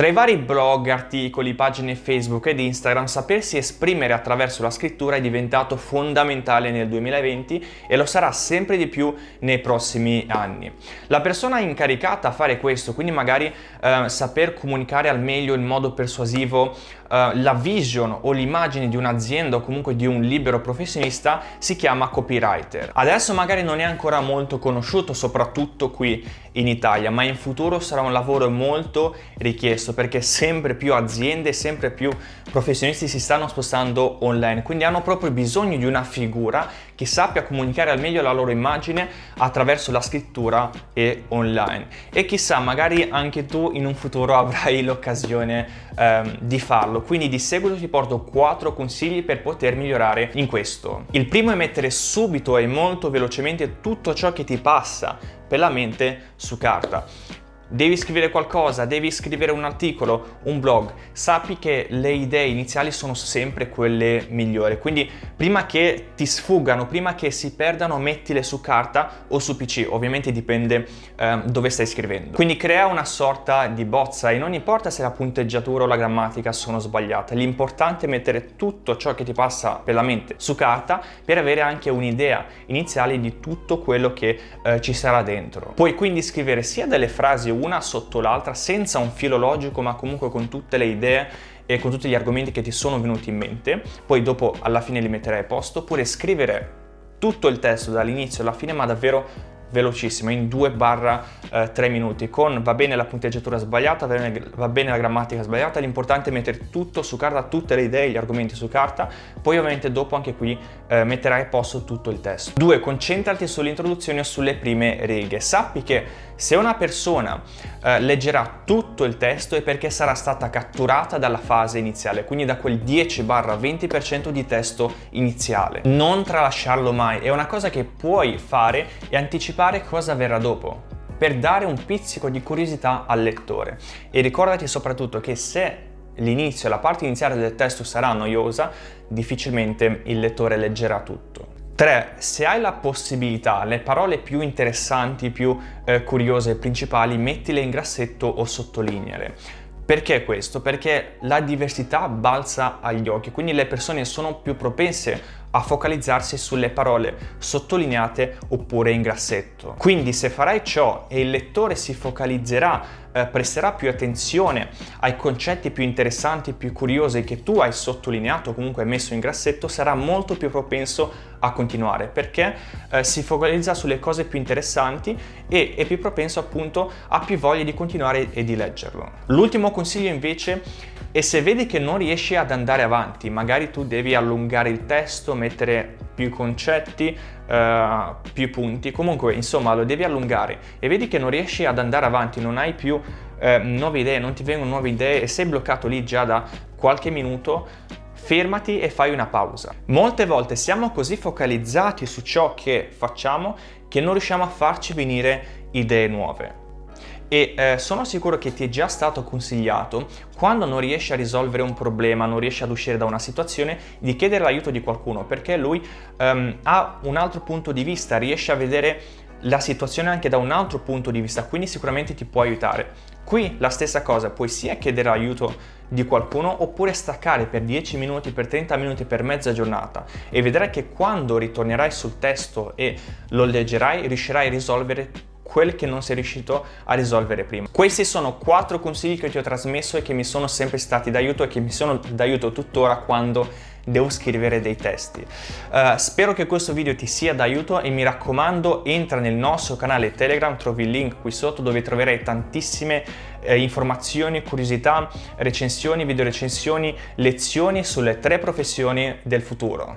Tra i vari blog, articoli, pagine Facebook ed Instagram, sapersi esprimere attraverso la scrittura è diventato fondamentale nel 2020 e lo sarà sempre di più nei prossimi anni. La persona incaricata a fare questo, quindi magari eh, saper comunicare al meglio in modo persuasivo eh, la vision o l'immagine di un'azienda o comunque di un libero professionista, si chiama copywriter. Adesso magari non è ancora molto conosciuto, soprattutto qui in Italia, ma in futuro sarà un lavoro molto richiesto questo perché sempre più aziende, sempre più professionisti si stanno spostando online, quindi hanno proprio bisogno di una figura che sappia comunicare al meglio la loro immagine attraverso la scrittura e online. E chissà, magari anche tu in un futuro avrai l'occasione ehm, di farlo. Quindi di seguito ti porto 4 consigli per poter migliorare in questo. Il primo è mettere subito e molto velocemente tutto ciò che ti passa per la mente su carta. Devi scrivere qualcosa, devi scrivere un articolo, un blog, sappi che le idee iniziali sono sempre quelle migliori. Quindi prima che ti sfuggano, prima che si perdano, mettile su carta o su PC, ovviamente dipende eh, dove stai scrivendo. Quindi crea una sorta di bozza e non importa se la punteggiatura o la grammatica sono sbagliate, l'importante è mettere tutto ciò che ti passa per la mente su carta per avere anche un'idea iniziale di tutto quello che eh, ci sarà dentro. Puoi quindi scrivere sia delle frasi una sotto l'altra senza un filo logico ma comunque con tutte le idee e con tutti gli argomenti che ti sono venuti in mente, poi dopo alla fine li metterai a posto, oppure scrivere tutto il testo dall'inizio alla fine ma davvero velocissima in 2-3 eh, minuti con va bene la punteggiatura sbagliata, va bene, va bene la grammatica sbagliata, l'importante è mettere tutto su carta, tutte le idee, gli argomenti su carta, poi ovviamente dopo anche qui eh, metterai a posto tutto il testo. 2. Concentrati sull'introduzione o sulle prime righe. Sappi che se una persona eh, leggerà tutto il testo è perché sarà stata catturata dalla fase iniziale, quindi da quel 10-20% di testo iniziale. Non tralasciarlo mai, è una cosa che puoi fare e anticipare cosa verrà dopo per dare un pizzico di curiosità al lettore. E ricordati soprattutto che se l'inizio la parte iniziale del testo sarà noiosa, difficilmente il lettore leggerà tutto. 3. Se hai la possibilità, le parole più interessanti, più eh, curiose e principali, mettile in grassetto o sottolineale. Perché questo? Perché la diversità balza agli occhi, quindi le persone sono più propense a focalizzarsi sulle parole sottolineate oppure in grassetto. Quindi se farai ciò e il lettore si focalizzerà eh, presterà più attenzione ai concetti più interessanti, più curiosi che tu hai sottolineato comunque messo in grassetto, sarà molto più propenso a continuare perché eh, si focalizza sulle cose più interessanti e è più propenso appunto a più voglia di continuare e di leggerlo. L'ultimo consiglio invece è se vedi che non riesci ad andare avanti, magari tu devi allungare il testo, mettere più concetti, uh, più punti, comunque insomma lo devi allungare. E vedi che non riesci ad andare avanti, non hai più uh, nuove idee, non ti vengono nuove idee e sei bloccato lì già da qualche minuto, fermati e fai una pausa. Molte volte siamo così focalizzati su ciò che facciamo che non riusciamo a farci venire idee nuove e eh, sono sicuro che ti è già stato consigliato quando non riesci a risolvere un problema, non riesci ad uscire da una situazione, di chiedere l'aiuto di qualcuno perché lui um, ha un altro punto di vista, riesce a vedere la situazione anche da un altro punto di vista, quindi sicuramente ti può aiutare. Qui la stessa cosa, puoi sia chiedere aiuto di qualcuno oppure staccare per 10 minuti, per 30 minuti, per mezza giornata e vedrai che quando ritornerai sul testo e lo leggerai riuscirai a risolvere quel che non sei riuscito a risolvere prima. Questi sono quattro consigli che ti ho trasmesso e che mi sono sempre stati d'aiuto e che mi sono d'aiuto tuttora quando devo scrivere dei testi. Uh, spero che questo video ti sia d'aiuto e mi raccomando entra nel nostro canale Telegram, trovi il link qui sotto dove troverai tantissime eh, informazioni, curiosità, recensioni, video recensioni, lezioni sulle tre professioni del futuro.